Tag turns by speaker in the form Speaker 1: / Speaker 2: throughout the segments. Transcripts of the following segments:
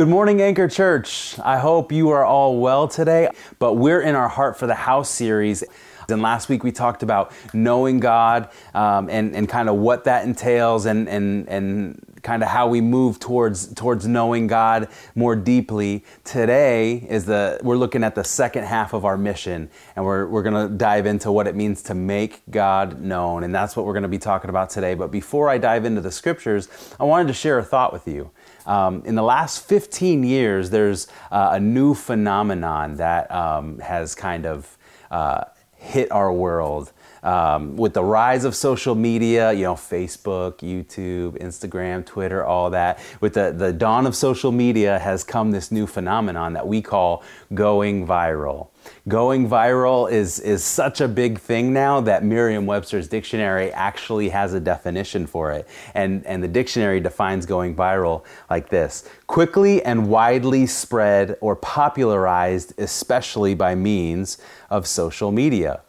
Speaker 1: Good morning, Anchor Church. I hope you are all well today, but we're in our Heart for the House series. And last week we talked about knowing God um, and, and kind of what that entails and, and, and kind of how we move towards towards knowing God more deeply. Today is the we're looking at the second half of our mission, and we're we're gonna dive into what it means to make God known, and that's what we're gonna be talking about today. But before I dive into the scriptures, I wanted to share a thought with you. Um, in the last 15 years, there's uh, a new phenomenon that um, has kind of uh, hit our world um, with the rise of social media, you know, Facebook, YouTube, Instagram, Twitter, all that, with the, the dawn of social media has come this new phenomenon that we call going viral. Going viral is, is such a big thing now that Merriam Webster's dictionary actually has a definition for it. And, and the dictionary defines going viral like this quickly and widely spread or popularized, especially by means of social media.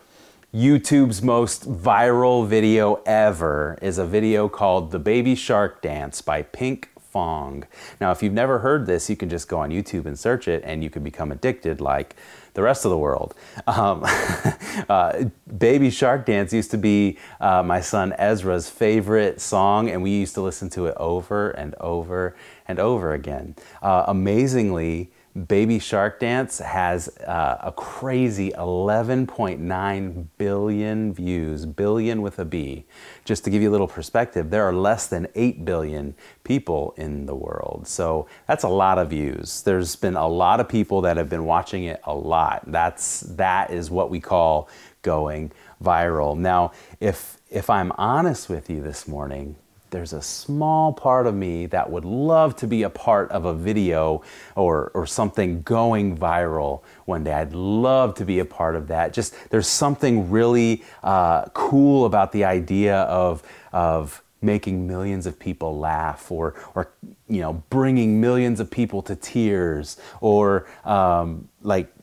Speaker 1: YouTube's most viral video ever is a video called The Baby Shark Dance by Pink Fong. Now, if you've never heard this, you can just go on YouTube and search it and you can become addicted like the rest of the world. Um, uh, Baby Shark Dance used to be uh, my son Ezra's favorite song, and we used to listen to it over and over and over again. Uh, amazingly, Baby Shark Dance has uh, a crazy 11.9 billion views, billion with a B. Just to give you a little perspective, there are less than 8 billion people in the world. So that's a lot of views. There's been a lot of people that have been watching it a lot. That's that is what we call going viral. Now, if if I'm honest with you this morning, there's a small part of me that would love to be a part of a video or, or something going viral one day. I'd love to be a part of that. Just there's something really uh, cool about the idea of, of making millions of people laugh or, or you know, bringing millions of people to tears or um, like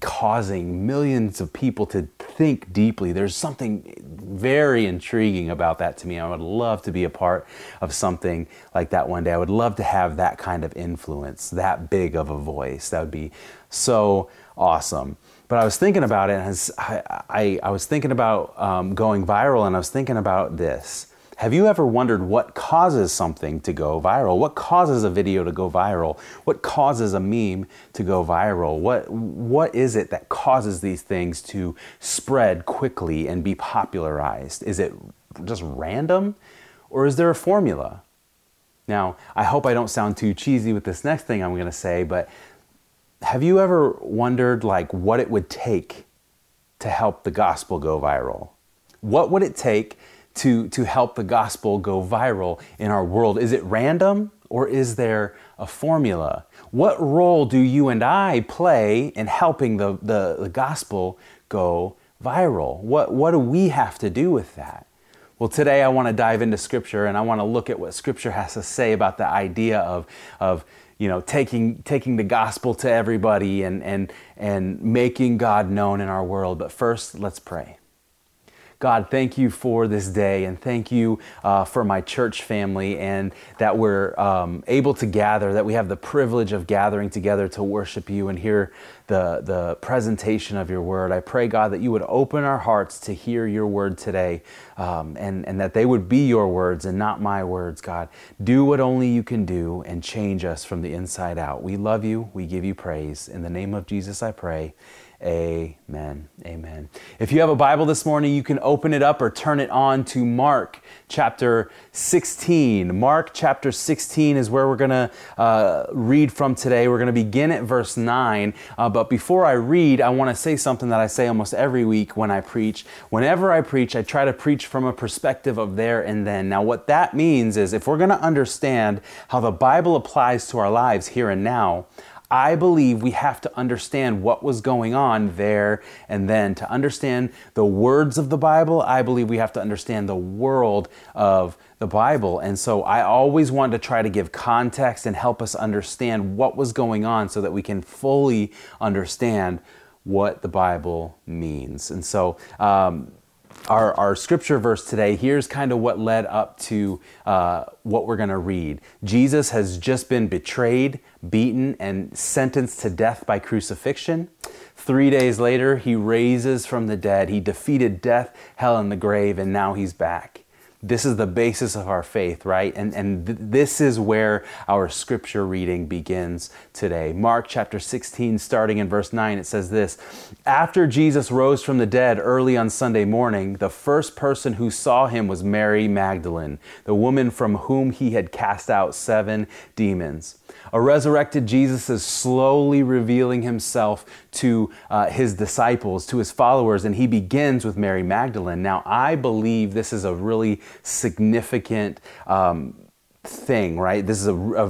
Speaker 1: causing millions of people to think deeply. There's something very intriguing about that to me. I would love to be a part of something like that one day. I would love to have that kind of influence, that big of a voice. That would be so awesome. But I was thinking about it, and I, I, I was thinking about um, going viral, and I was thinking about this. Have you ever wondered what causes something to go viral? What causes a video to go viral? What causes a meme to go viral? What, what is it that causes these things to spread quickly and be popularized? Is it just random or is there a formula? Now, I hope I don't sound too cheesy with this next thing I'm going to say, but have you ever wondered like what it would take to help the gospel go viral? What would it take to, to help the gospel go viral in our world? Is it random or is there a formula? What role do you and I play in helping the, the, the gospel go viral? What, what do we have to do with that? Well, today I want to dive into Scripture and I want to look at what Scripture has to say about the idea of, of you know, taking, taking the gospel to everybody and, and, and making God known in our world. But first, let's pray. God, thank you for this day and thank you uh, for my church family and that we're um, able to gather, that we have the privilege of gathering together to worship you and hear the, the presentation of your word. I pray, God, that you would open our hearts to hear your word today um, and, and that they would be your words and not my words, God. Do what only you can do and change us from the inside out. We love you. We give you praise. In the name of Jesus, I pray. Amen. Amen. If you have a Bible this morning, you can open it up or turn it on to Mark chapter 16. Mark chapter 16 is where we're going to uh, read from today. We're going to begin at verse 9. Uh, but before I read, I want to say something that I say almost every week when I preach. Whenever I preach, I try to preach from a perspective of there and then. Now, what that means is if we're going to understand how the Bible applies to our lives here and now, I believe we have to understand what was going on there and then. To understand the words of the Bible, I believe we have to understand the world of the Bible. And so I always want to try to give context and help us understand what was going on so that we can fully understand what the Bible means. And so, um, our, our scripture verse today, here's kind of what led up to uh, what we're going to read. Jesus has just been betrayed, beaten, and sentenced to death by crucifixion. Three days later, he raises from the dead. He defeated death, hell, and the grave, and now he's back this is the basis of our faith, right? And, and th- this is where our scripture reading begins today. Mark chapter 16, starting in verse 9, it says this After Jesus rose from the dead early on Sunday morning, the first person who saw him was Mary Magdalene, the woman from whom he had cast out seven demons. A resurrected Jesus is slowly revealing himself to uh, his disciples, to his followers, and he begins with Mary Magdalene. Now, I believe this is a really significant. Um, thing, right? This is a, a,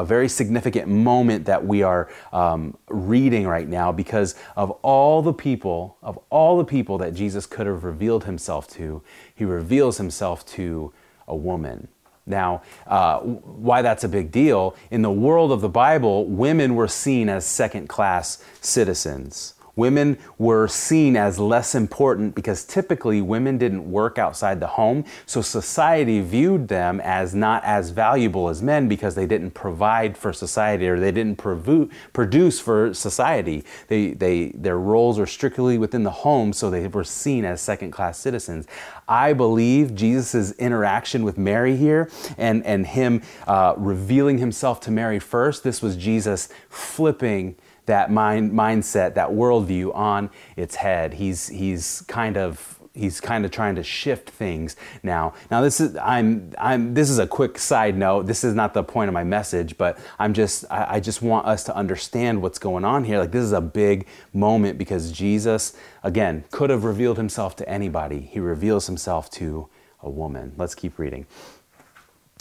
Speaker 1: a, very significant moment that we are um, reading right now because of all the people, of all the people that Jesus could have revealed himself to, he reveals himself to a woman. Now, uh, why that's a big deal, in the world of the Bible, women were seen as second class citizens. Women were seen as less important because typically women didn't work outside the home, so society viewed them as not as valuable as men because they didn't provide for society or they didn't produce for society. They, they, their roles are strictly within the home, so they were seen as second class citizens. I believe Jesus' interaction with Mary here and, and him uh, revealing himself to Mary first, this was Jesus flipping that mind mindset, that worldview on its head. He's he's kind of he's kind of trying to shift things now. Now this is I'm I'm this is a quick side note. This is not the point of my message, but I'm just I, I, just want us to understand what's going on here. Like this is a big moment because Jesus again could have revealed himself to anybody. He reveals himself to a woman. Let's keep reading.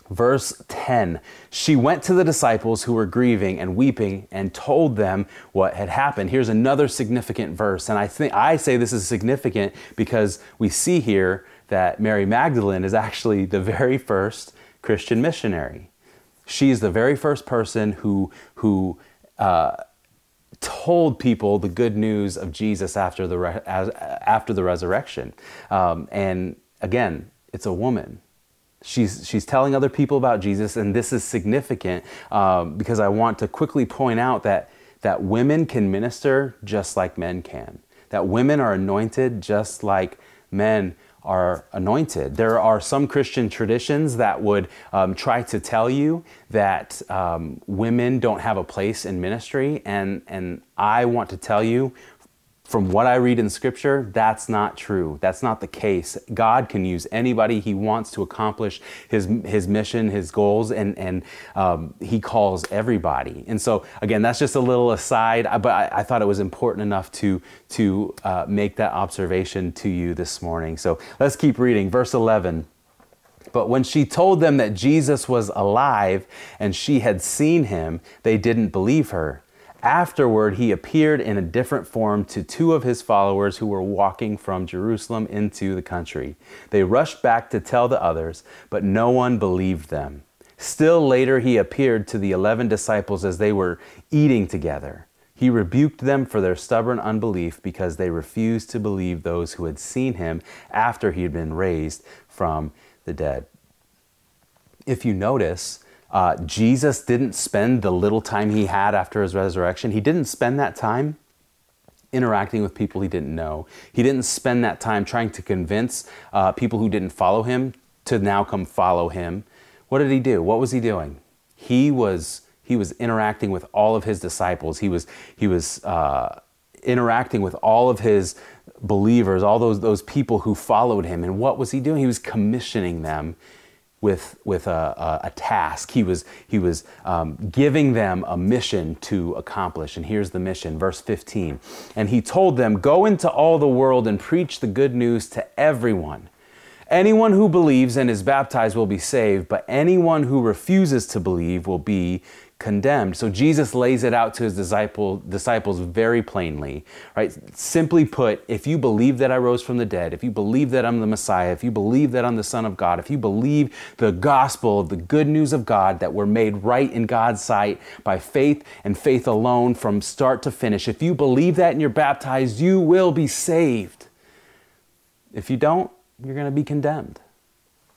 Speaker 1: Verse 10 She went to the disciples who were grieving and weeping and told them what had happened. Here's another significant verse. And I think I say this is significant because we see here that Mary Magdalene is actually the very first Christian missionary. She's the very first person who, who uh, told people the good news of Jesus after the, re- after the resurrection. Um, and again, it's a woman She's, she's telling other people about Jesus, and this is significant um, because I want to quickly point out that, that women can minister just like men can, that women are anointed just like men are anointed. There are some Christian traditions that would um, try to tell you that um, women don't have a place in ministry, and, and I want to tell you from what I read in scripture, that's not true. That's not the case. God can use anybody he wants to accomplish his, his mission, his goals, and, and um, he calls everybody. And so, again, that's just a little aside, but I, I thought it was important enough to, to uh, make that observation to you this morning. So let's keep reading. Verse 11. But when she told them that Jesus was alive and she had seen him, they didn't believe her. Afterward, he appeared in a different form to two of his followers who were walking from Jerusalem into the country. They rushed back to tell the others, but no one believed them. Still later, he appeared to the eleven disciples as they were eating together. He rebuked them for their stubborn unbelief because they refused to believe those who had seen him after he had been raised from the dead. If you notice, uh, Jesus didn't spend the little time he had after his resurrection, he didn't spend that time interacting with people he didn't know. He didn't spend that time trying to convince uh, people who didn't follow him to now come follow him. What did he do? What was he doing? He was he was interacting with all of his disciples. He was he was uh, interacting with all of his believers, all those those people who followed him. And what was he doing? He was commissioning them with, with a, a, a task. He was, he was um, giving them a mission to accomplish. And here's the mission, verse 15. And he told them, Go into all the world and preach the good news to everyone. Anyone who believes and is baptized will be saved, but anyone who refuses to believe will be condemned. So Jesus lays it out to his disciple, disciples very plainly, right? Simply put, if you believe that I rose from the dead, if you believe that I'm the Messiah, if you believe that I'm the Son of God, if you believe the gospel, the good news of God that we're made right in God's sight by faith and faith alone from start to finish, if you believe that and you're baptized, you will be saved. If you don't, you're going to be condemned.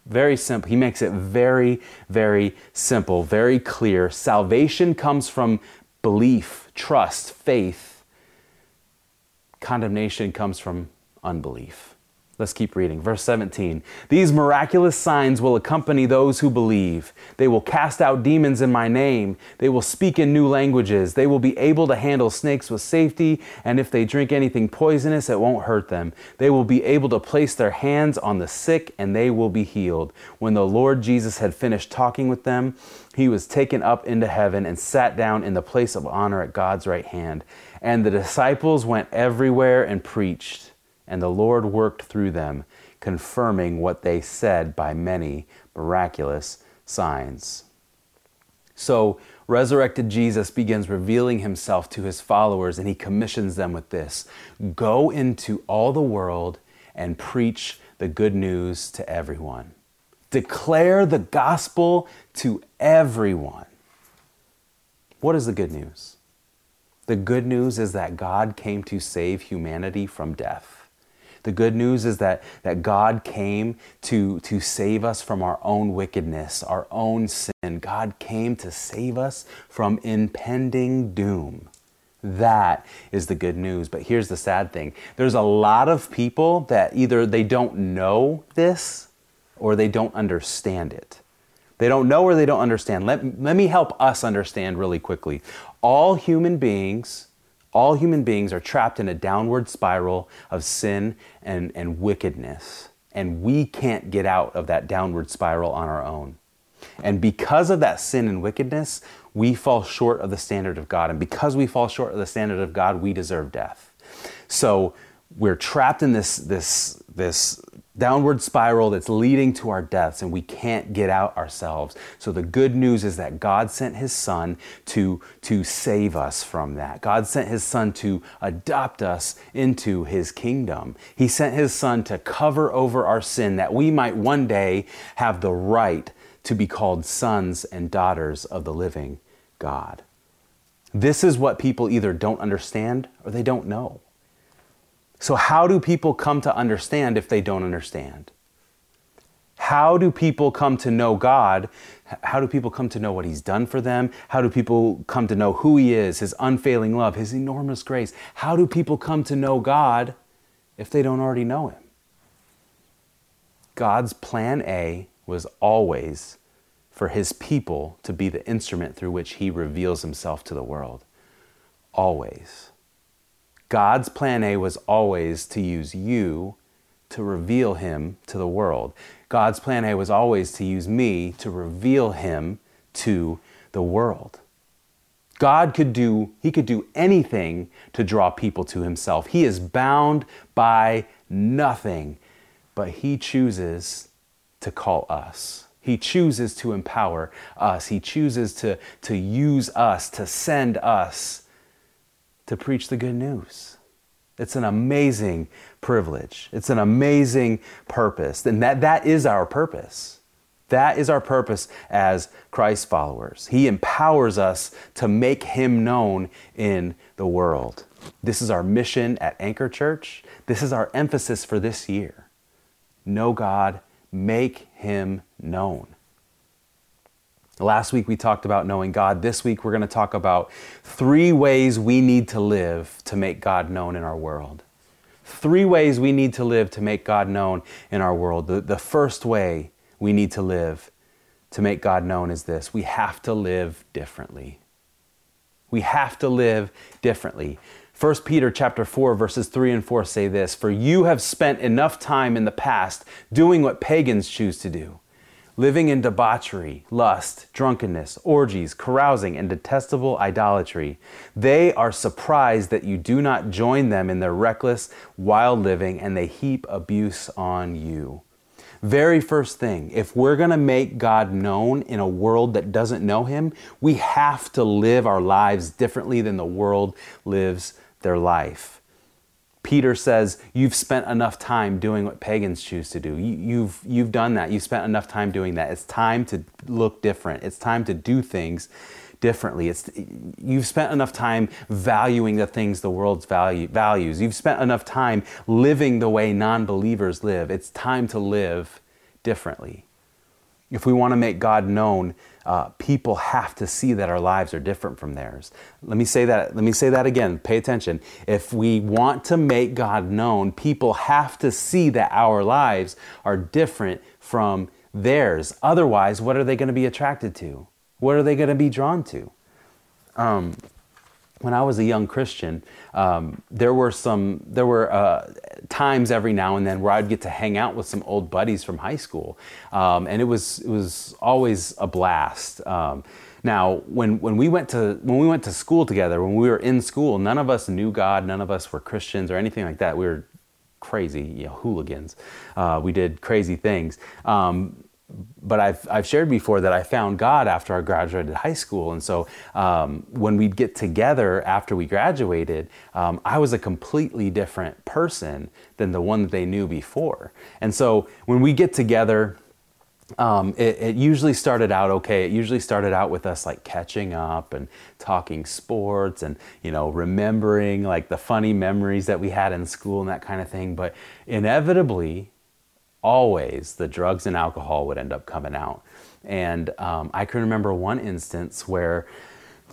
Speaker 1: Very simple. He makes it very, very simple, very clear. Salvation comes from belief, trust, faith. Condemnation comes from unbelief. Let's keep reading. Verse 17. These miraculous signs will accompany those who believe. They will cast out demons in my name. They will speak in new languages. They will be able to handle snakes with safety, and if they drink anything poisonous, it won't hurt them. They will be able to place their hands on the sick, and they will be healed. When the Lord Jesus had finished talking with them, he was taken up into heaven and sat down in the place of honor at God's right hand. And the disciples went everywhere and preached and the Lord worked through them, confirming what they said by many miraculous signs. So, resurrected Jesus begins revealing himself to his followers, and he commissions them with this Go into all the world and preach the good news to everyone. Declare the gospel to everyone. What is the good news? The good news is that God came to save humanity from death. The good news is that, that God came to, to save us from our own wickedness, our own sin. God came to save us from impending doom. That is the good news. But here's the sad thing there's a lot of people that either they don't know this or they don't understand it. They don't know or they don't understand. Let, let me help us understand really quickly. All human beings all human beings are trapped in a downward spiral of sin and, and wickedness. And we can't get out of that downward spiral on our own. And because of that sin and wickedness, we fall short of the standard of God. And because we fall short of the standard of God, we deserve death. So we're trapped in this, this, this downward spiral that's leading to our deaths and we can't get out ourselves. So the good news is that God sent his son to, to save us from that. God sent his son to adopt us into his kingdom. He sent his son to cover over our sin that we might one day have the right to be called sons and daughters of the living God. This is what people either don't understand or they don't know. So, how do people come to understand if they don't understand? How do people come to know God? How do people come to know what He's done for them? How do people come to know who He is, His unfailing love, His enormous grace? How do people come to know God if they don't already know Him? God's plan A was always for His people to be the instrument through which He reveals Himself to the world. Always. God's plan A was always to use you to reveal him to the world. God's plan A was always to use me to reveal him to the world. God could do he could do anything to draw people to himself. He is bound by nothing, but he chooses to call us. He chooses to empower us. He chooses to, to use us, to send us to preach the good news. It's an amazing privilege. It's an amazing purpose. And that, that is our purpose. That is our purpose as Christ followers. He empowers us to make Him known in the world. This is our mission at Anchor Church. This is our emphasis for this year. Know God, make Him known. Last week we talked about knowing God. This week we're going to talk about three ways we need to live to make God known in our world. Three ways we need to live to make God known in our world. The, the first way we need to live to make God known is this we have to live differently. We have to live differently. 1 Peter chapter 4 verses 3 and 4 say this, "For you have spent enough time in the past doing what pagans choose to do." Living in debauchery, lust, drunkenness, orgies, carousing, and detestable idolatry. They are surprised that you do not join them in their reckless, wild living, and they heap abuse on you. Very first thing, if we're going to make God known in a world that doesn't know Him, we have to live our lives differently than the world lives their life. Peter says, You've spent enough time doing what pagans choose to do. You, have you've done that. You've spent enough time doing that. It's time to look different. It's time to do things differently. It's you've spent enough time valuing the things the world's value, values. You've spent enough time living the way non-believers live. It's time to live differently. If we want to make God known, uh, people have to see that our lives are different from theirs. Let me say that. Let me say that again. Pay attention. If we want to make God known, people have to see that our lives are different from theirs. Otherwise, what are they going to be attracted to? What are they going to be drawn to? Um, when I was a young Christian, um, there were some there were uh, times every now and then where I'd get to hang out with some old buddies from high school, um, and it was it was always a blast. Um, now, when when we went to when we went to school together, when we were in school, none of us knew God, none of us were Christians or anything like that. We were crazy, you know, hooligans. Uh, we did crazy things. Um, but I've, I've shared before that I found God after I graduated high school. And so um, when we'd get together after we graduated, um, I was a completely different person than the one that they knew before. And so when we get together, um, it, it, usually started out okay. It usually started out with us like catching up and talking sports and you know remembering like the funny memories that we had in school and that kind of thing. But inevitably, always the drugs and alcohol would end up coming out. And um, I can remember one instance where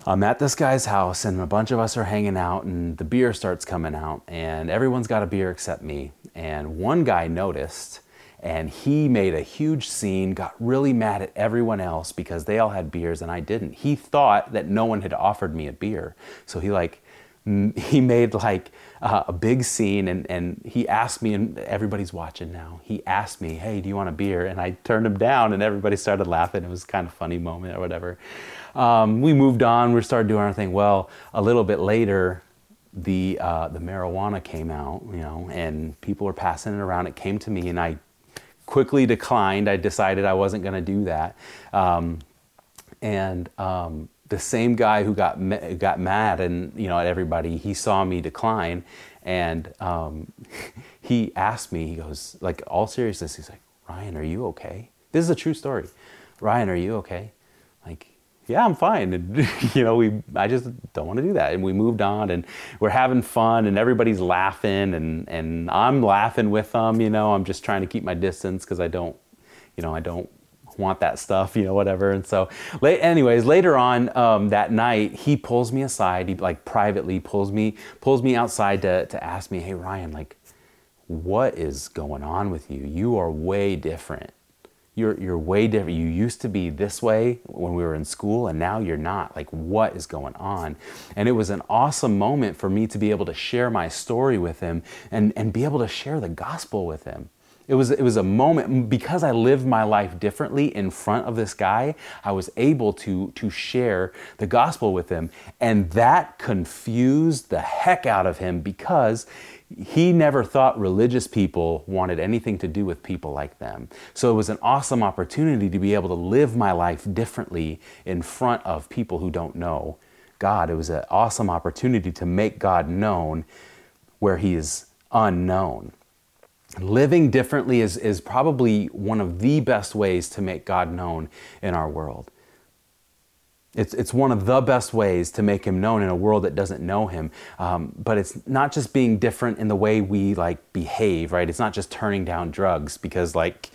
Speaker 1: I'm at this guy's house and a bunch of us are hanging out and the beer starts coming out and everyone's got a beer except me. And one guy noticed and he made a huge scene, got really mad at everyone else because they all had beers and I didn't. He thought that no one had offered me a beer. So he like he made like uh, a big scene and, and he asked me and everybody's watching now. He asked me hey do you want a beer? And i turned him down and everybody started laughing. It was kind of funny moment or whatever. Um, we moved on. We started doing our thing. Well a little bit later the uh, the marijuana came out you know and people were passing it around. It came to me and i quickly declined. I decided i wasn't going to do that. Um, and um, the same guy who got got mad and you know at everybody, he saw me decline, and um, he asked me. He goes like all seriousness. He's like, Ryan, are you okay? This is a true story. Ryan, are you okay? Like, yeah, I'm fine. And you know, we I just don't want to do that. And we moved on, and we're having fun, and everybody's laughing, and and I'm laughing with them. You know, I'm just trying to keep my distance because I don't, you know, I don't want that stuff, you know, whatever. And so, late, anyways, later on um, that night, he pulls me aside. He like privately pulls me pulls me outside to to ask me, "Hey, Ryan, like, what is going on with you? You are way different. You're you're way different. You used to be this way when we were in school, and now you're not. Like, what is going on?" And it was an awesome moment for me to be able to share my story with him and and be able to share the gospel with him it was, it was a moment, because I lived my life differently in front of this guy, I was able to, to share the gospel with him. And that confused the heck out of him because he never thought religious people wanted anything to do with people like them. So it was an awesome opportunity to be able to live my life differently in front of people who don't know God. It was an awesome opportunity to make God known where he is unknown living differently is, is probably one of the best ways to make God known in our world. It's, it's one of the best ways to make him known in a world that doesn't know him. Um, but it's not just being different in the way we like behave, right? It's not just turning down drugs because like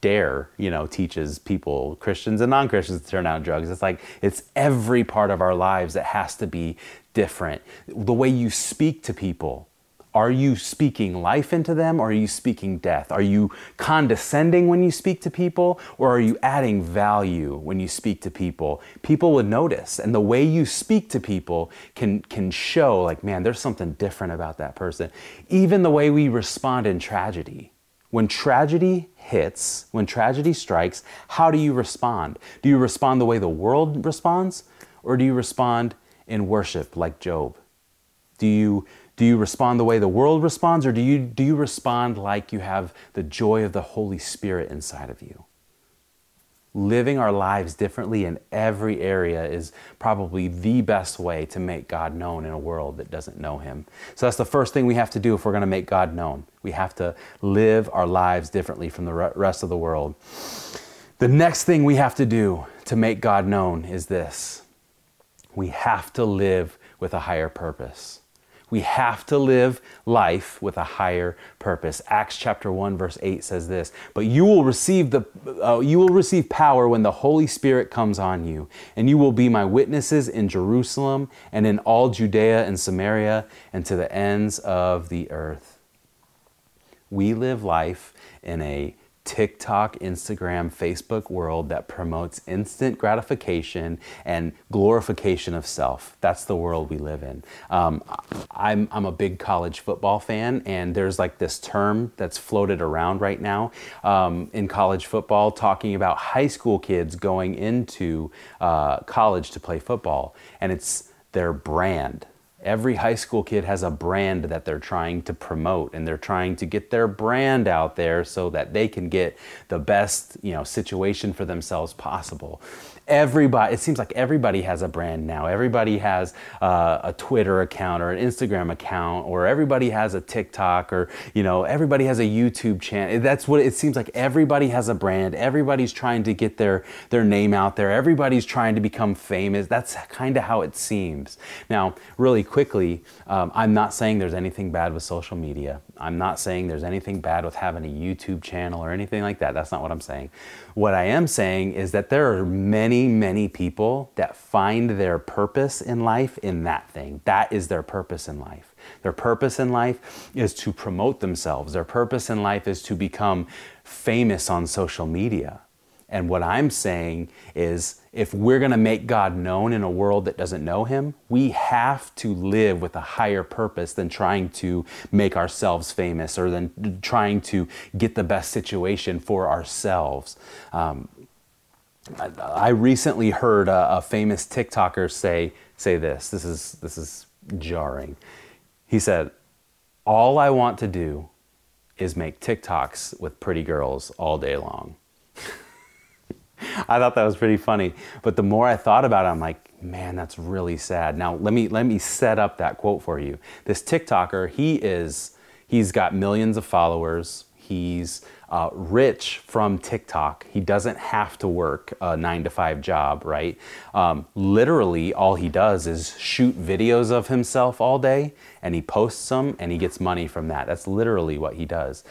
Speaker 1: D.A.R.E. you know teaches people christians and non-christians to turn down drugs it's like it's every part of our lives that has to be different the way you speak to people are you speaking life into them or are you speaking death? Are you condescending when you speak to people or are you adding value when you speak to people? People would notice and the way you speak to people can can show like man there's something different about that person. Even the way we respond in tragedy. When tragedy hits, when tragedy strikes, how do you respond? Do you respond the way the world responds or do you respond in worship like Job? Do you do you respond the way the world responds, or do you, do you respond like you have the joy of the Holy Spirit inside of you? Living our lives differently in every area is probably the best way to make God known in a world that doesn't know Him. So that's the first thing we have to do if we're going to make God known. We have to live our lives differently from the rest of the world. The next thing we have to do to make God known is this We have to live with a higher purpose. We have to live life with a higher purpose. Acts chapter 1 verse 8 says this, "But you will receive the uh, you will receive power when the Holy Spirit comes on you, and you will be my witnesses in Jerusalem and in all Judea and Samaria and to the ends of the earth." We live life in a TikTok, Instagram, Facebook world that promotes instant gratification and glorification of self. That's the world we live in. Um, I'm, I'm a big college football fan, and there's like this term that's floated around right now um, in college football talking about high school kids going into uh, college to play football, and it's their brand every high school kid has a brand that they're trying to promote and they're trying to get their brand out there so that they can get the best you know situation for themselves possible everybody it seems like everybody has a brand now. Everybody has uh, a twitter account or an instagram account or everybody has a tiktok or you know everybody has a youtube channel that's what it seems like everybody has a brand. Everybody's trying to get their their name out there. Everybody's trying to become famous. That's kind of how it seems. Now really quickly um, i'm not saying there's anything bad with social media. I'm not saying there's anything bad with having a youtube channel or anything like that. That's not what i'm saying what i am saying is that there are many many, people that find their purpose in life in that thing. That is their purpose in life. Their purpose in life is to promote themselves. Their purpose in life is to become famous on social media. And what I'm saying is if we're going to make God known in a world that doesn't know Him, we have to live with a higher purpose than trying to make ourselves famous or than trying to get the best situation for ourselves. Um, I recently heard a, a, famous TikToker say say this. This is this is jarring. He said, "All I want to do is make TikToks with pretty girls all day long." I thought that was pretty funny, but the more I thought about it, I'm like, man, that's really sad. Now let me let me set up that quote for you. This TikToker, he is he's got millions of followers. He's uh, rich from TikTok. He doesn't have to work a nine to five job, right? Um, literally, all he does is shoot videos of himself all day and he posts them and he gets money from that. That's literally what he does.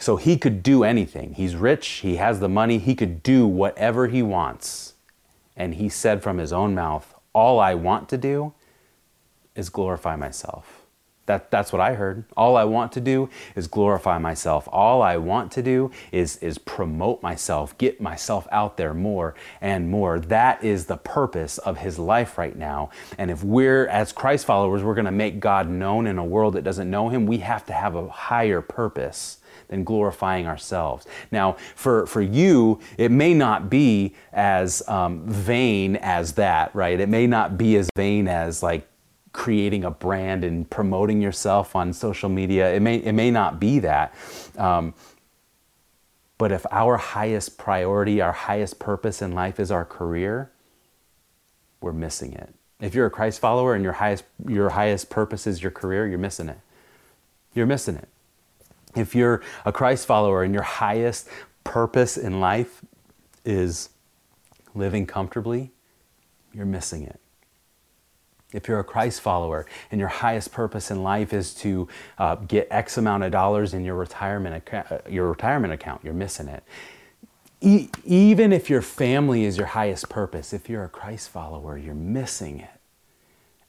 Speaker 1: So he could do anything. He's rich, he has the money, he could do whatever he wants. And he said from his own mouth, All I want to do is glorify myself. That, that's what I heard. All I want to do is glorify myself. All I want to do is, is promote myself, get myself out there more and more. That is the purpose of his life right now. And if we're, as Christ followers, we're going to make God known in a world that doesn't know him, we have to have a higher purpose than glorifying ourselves. Now, for, for you, it may not be as um, vain as that, right? It may not be as vain as like creating a brand and promoting yourself on social media. It may, it may not be that. Um, but if our highest priority, our highest purpose in life is our career, we're missing it. If you're a Christ follower and your highest, your highest purpose is your career, you're missing it. You're missing it. If you're a Christ follower and your highest purpose in life is living comfortably, you're missing it. If you're a Christ follower and your highest purpose in life is to uh, get X amount of dollars in your retirement, account, uh, your retirement account, you're missing it. E- even if your family is your highest purpose, if you're a Christ follower, you're missing it.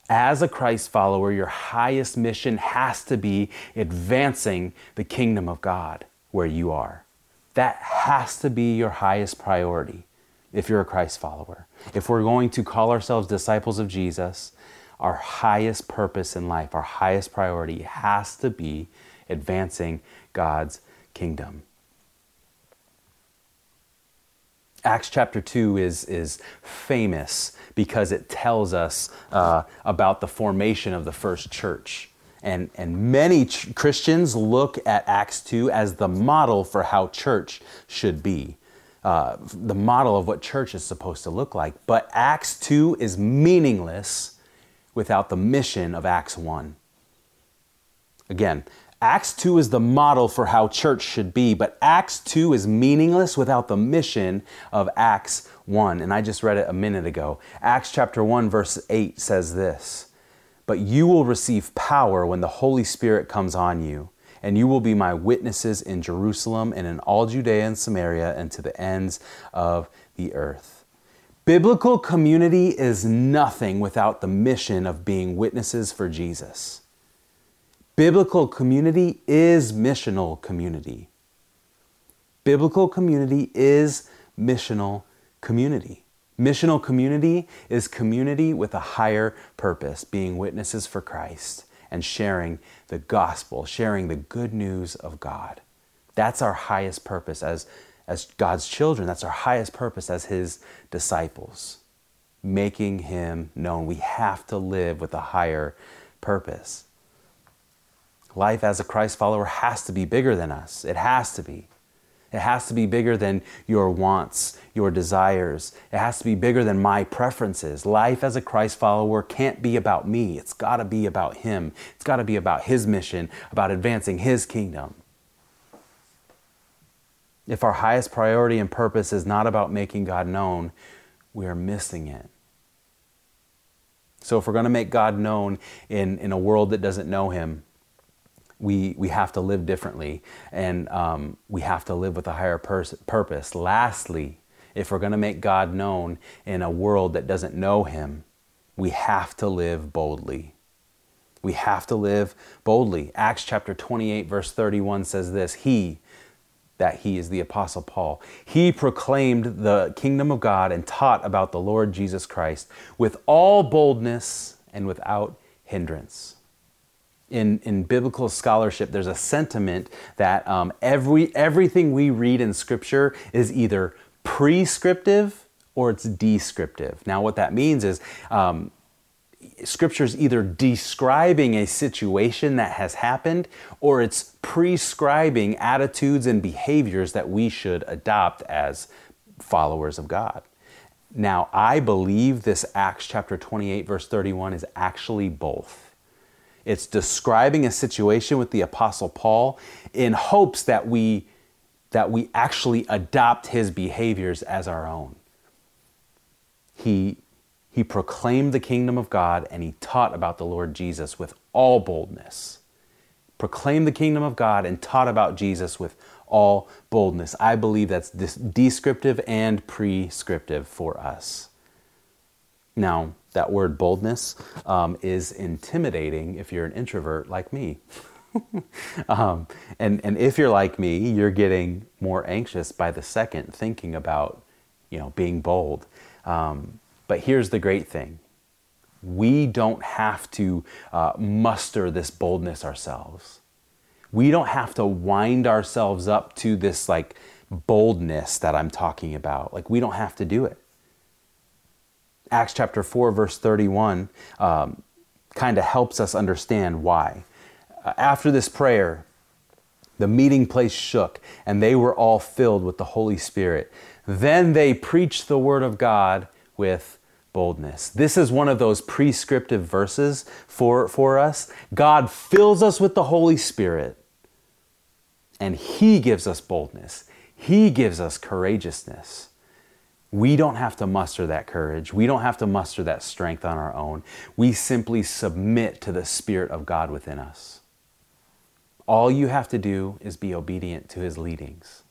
Speaker 1: As a Christ follower, your highest mission has to be advancing the kingdom of God where you are. That has to be your highest priority if you're a Christ follower. If we're going to call ourselves disciples of Jesus, our highest purpose in life, our highest priority has to be advancing God's kingdom. Acts chapter 2 is, is famous because it tells us uh, about the formation of the first church. And, and many ch- Christians look at Acts 2 as the model for how church should be. Uh, the model of what church is supposed to look like. But Acts 2 is meaningless without the mission of Acts 1. Again, Acts 2 is the model for how church should be, but Acts 2 is meaningless without the mission of Acts 1. And I just read it a minute ago. Acts chapter 1, verse 8 says this But you will receive power when the Holy Spirit comes on you, and you will be my witnesses in Jerusalem and in all Judea and Samaria and to the ends of the earth. Biblical community is nothing without the mission of being witnesses for Jesus. Biblical community is missional community. Biblical community is missional community. Missional community is community with a higher purpose, being witnesses for Christ and sharing the gospel, sharing the good news of God. That's our highest purpose as, as God's children. That's our highest purpose as His disciples, making Him known. We have to live with a higher purpose. Life as a Christ follower has to be bigger than us. It has to be. It has to be bigger than your wants, your desires. It has to be bigger than my preferences. Life as a Christ follower can't be about me. It's got to be about Him. It's got to be about His mission, about advancing His kingdom. If our highest priority and purpose is not about making God known, we are missing it. So, if we're going to make God known in, in a world that doesn't know Him, we, we have to live differently and um, we have to live with a higher purpose. Lastly, if we're going to make God known in a world that doesn't know Him, we have to live boldly. We have to live boldly. Acts chapter 28, verse 31 says this He, that He is the Apostle Paul, He proclaimed the kingdom of God and taught about the Lord Jesus Christ with all boldness and without hindrance in, in biblical scholarship, there's a sentiment that um, every, everything we read in Scripture is either prescriptive or it's descriptive. Now, what that means is um, Scripture is either describing a situation that has happened or it's prescribing attitudes and behaviors that we should adopt as followers of God. Now, I believe this Acts chapter 28, verse 31 is actually both. It's describing a situation with the apostle Paul in hopes that we that we actually adopt his behaviors as our own. He he proclaimed the kingdom of God and he taught about the Lord Jesus with all boldness. Proclaimed the kingdom of God and taught about Jesus with all boldness. I believe that's descriptive and prescriptive for us. Now, that word boldness um, is intimidating if you're an introvert like me. um, and, and if you're like me, you're getting more anxious by the second thinking about, you know, being bold. Um, but here's the great thing. We don't have to uh, muster this boldness ourselves. We don't have to wind ourselves up to this like boldness that I'm talking about. Like we don't have to do it. Acts chapter 4, verse 31, um, kind of helps us understand why. Uh, after this prayer, the meeting place shook, and they were all filled with the Holy Spirit. Then they preached the word of God with boldness. This is one of those prescriptive verses for, for us. God fills us with the Holy Spirit, and He gives us boldness, He gives us courageousness. We don't have to muster that courage. We don't have to muster that strength on our own. We simply submit to the Spirit of God within us. All you have to do is be obedient to His leadings.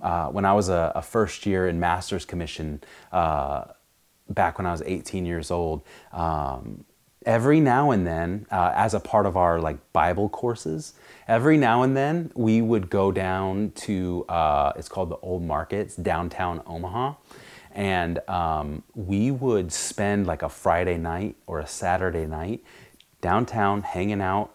Speaker 1: Uh, when I was a, a, first year in Master's Commission, uh, back when I was 18 years old, um, every now and then, uh, as a part of our like Bible courses, every now and then we would go down to uh, it's called the Old Markets downtown Omaha, and um, we would spend like a Friday night or a Saturday night downtown hanging out,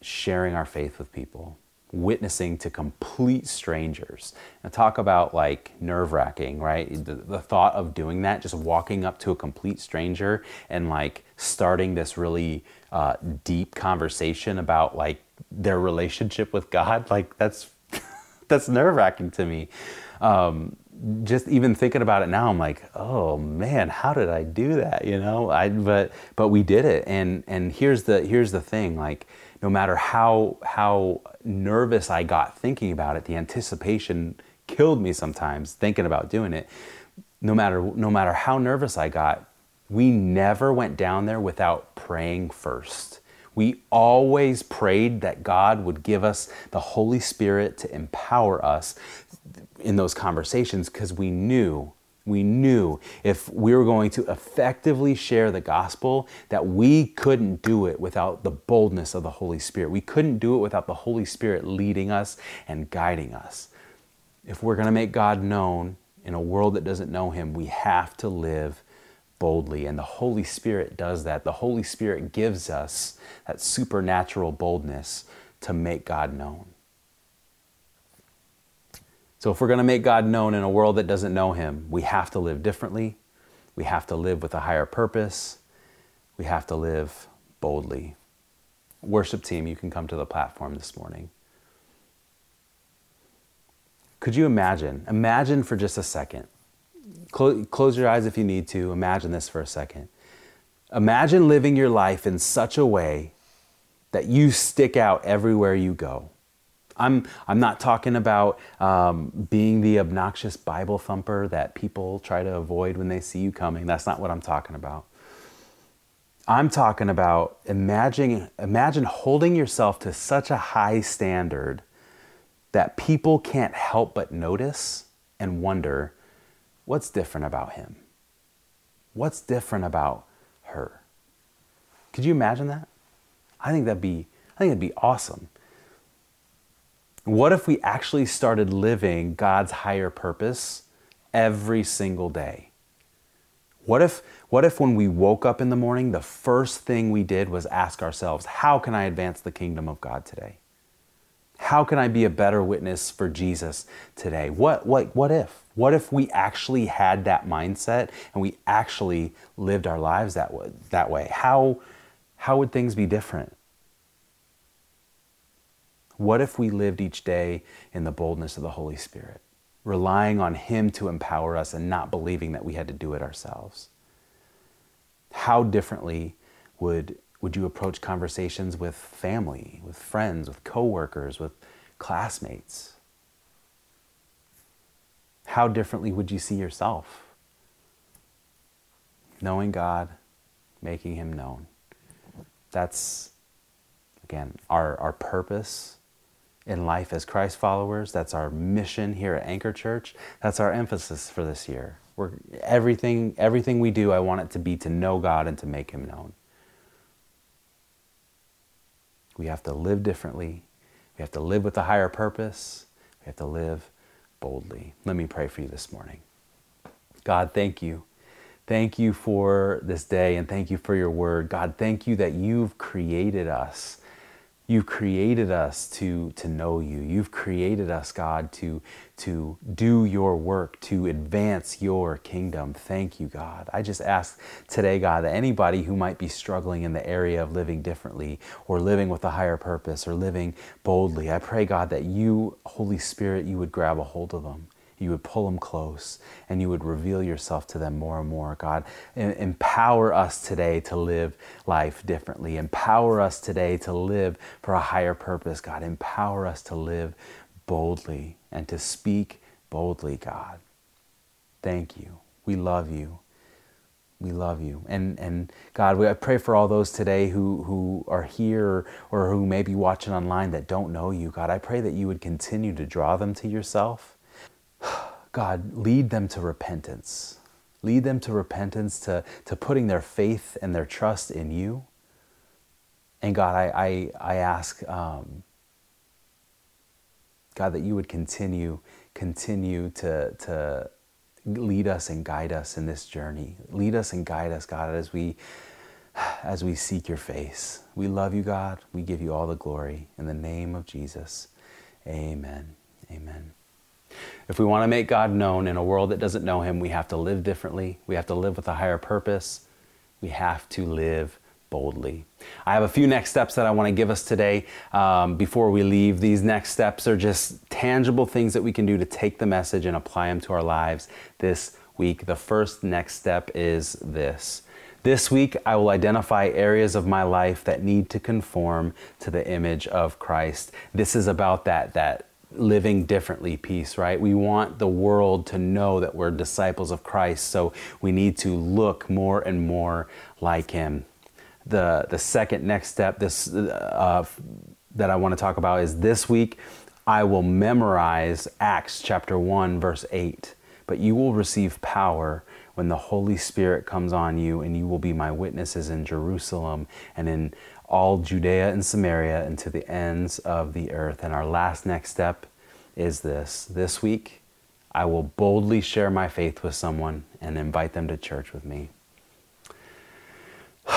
Speaker 1: sharing our faith with people witnessing to complete strangers. And talk about like nerve wracking, right? The, the, thought of doing that, just walking up to a complete stranger and like starting this really uh, deep conversation about like their relationship with God, like that's that's nerve wracking to me. Um, just even thinking about it now, I'm like, oh man, how did I do that? You know, I but but we did it, and and here's the here's the thing, like no matter how how nervous I got thinking about it, the anticipation killed me sometimes thinking about doing it. No matter no matter how nervous I got, we never went down there without praying first. We always prayed that God would give us the Holy Spirit to empower us in those conversations because we knew we knew if we were going to effectively share the gospel that we couldn't do it without the boldness of the Holy Spirit. We couldn't do it without the Holy Spirit leading us and guiding us. If we're going to make God known in a world that doesn't know Him, we have to live boldly. And the Holy Spirit does that. The Holy Spirit gives us that supernatural boldness to make God known. So, if we're going to make God known in a world that doesn't know Him, we have to live differently. We have to live with a higher purpose. We have to live boldly. Worship team, you can come to the platform this morning. Could you imagine? Imagine for just a second. Close, close your eyes if you need to. Imagine this for a second. Imagine living your life in such a way that you stick out everywhere you go. I'm, I'm not talking about um, being the obnoxious Bible thumper that people try to avoid when they see you coming. That's not what I'm talking about. I'm talking about imagine, imagine holding yourself to such a high standard that people can't help but notice and wonder what's different about him? What's different about her? Could you imagine that? I think that'd be I think that'd be awesome. What if we actually started living God's higher purpose every single day? What if, what if when we woke up in the morning, the first thing we did was ask ourselves, How can I advance the kingdom of God today? How can I be a better witness for Jesus today? What, what, what if? What if we actually had that mindset and we actually lived our lives that? That way? How, how would things be different? What if we lived each day in the boldness of the Holy Spirit, relying on Him to empower us and not believing that we had to do it ourselves? How differently would, would you approach conversations with family, with friends, with coworkers, with classmates? How differently would you see yourself? Knowing God, making Him known. That's, again, our, our purpose in life as Christ followers. That's our mission here at Anchor Church. That's our emphasis for this year. We're, everything, everything we do, I want it to be to know God and to make Him known. We have to live differently. We have to live with a higher purpose. We have to live boldly. Let me pray for you this morning. God, thank you. Thank you for this day and thank you for your word. God, thank you that you've created us You've created us to, to know you. You've created us, God, to, to do your work, to advance your kingdom. Thank you, God. I just ask today, God, that anybody who might be struggling in the area of living differently or living with a higher purpose or living boldly, I pray, God, that you, Holy Spirit, you would grab a hold of them you would pull them close and you would reveal yourself to them more and more. God, empower us today to live life differently. Empower us today to live for a higher purpose. God, empower us to live boldly and to speak boldly, God. Thank you. We love you. We love you. And, and God, I pray for all those today who, who are here or who may be watching online that don't know you. God, I pray that you would continue to draw them to yourself God, lead them to repentance. Lead them to repentance, to, to putting their faith and their trust in you. And God, I, I, I ask, um, God, that you would continue, continue to, to lead us and guide us in this journey. Lead us and guide us, God, as we, as we seek your face. We love you, God. We give you all the glory. In the name of Jesus, amen. Amen. If we want to make God known in a world that doesn't know Him, we have to live differently. We have to live with a higher purpose. We have to live boldly. I have a few next steps that I want to give us today um, before we leave. These next steps are just tangible things that we can do to take the message and apply them to our lives this week. The first next step is this This week, I will identify areas of my life that need to conform to the image of Christ. This is about that, that living differently piece, right? We want the world to know that we're disciples of Christ, so we need to look more and more like Him. The, the second next step this, uh, that I want to talk about is this week, I will memorize Acts chapter 1, verse 8. But you will receive power when the Holy Spirit comes on you, and you will be my witnesses in Jerusalem and in all Judea and Samaria and to the ends of the earth. And our last next step is this this week, I will boldly share my faith with someone and invite them to church with me.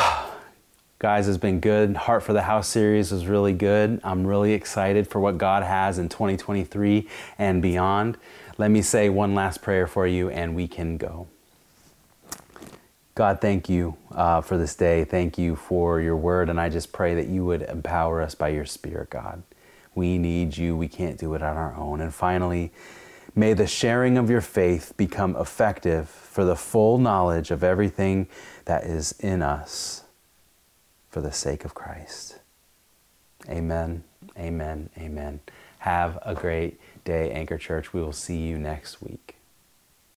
Speaker 1: Guys, it's been good. Heart for the House series was really good. I'm really excited for what God has in 2023 and beyond. Let me say one last prayer for you and we can go. God, thank you uh, for this day. Thank you for your word. And I just pray that you would empower us by your spirit, God. We need you. We can't do it on our own. And finally, may the sharing of your faith become effective for the full knowledge of everything that is in us for the sake of Christ. Amen. Amen. Amen. Have a great day, Anchor Church. We will see you next week.